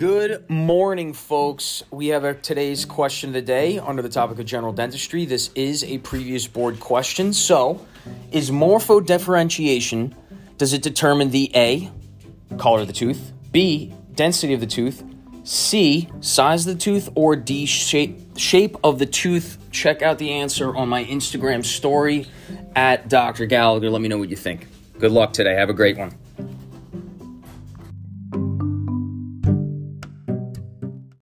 Good morning, folks. We have a, today's question of the day under the topic of general dentistry. This is a previous board question. So, is morphodifferentiation does it determine the A, color of the tooth, B, density of the tooth, C, size of the tooth, or D, shape shape of the tooth? Check out the answer on my Instagram story at Dr. Gallagher. Let me know what you think. Good luck today. Have a great one.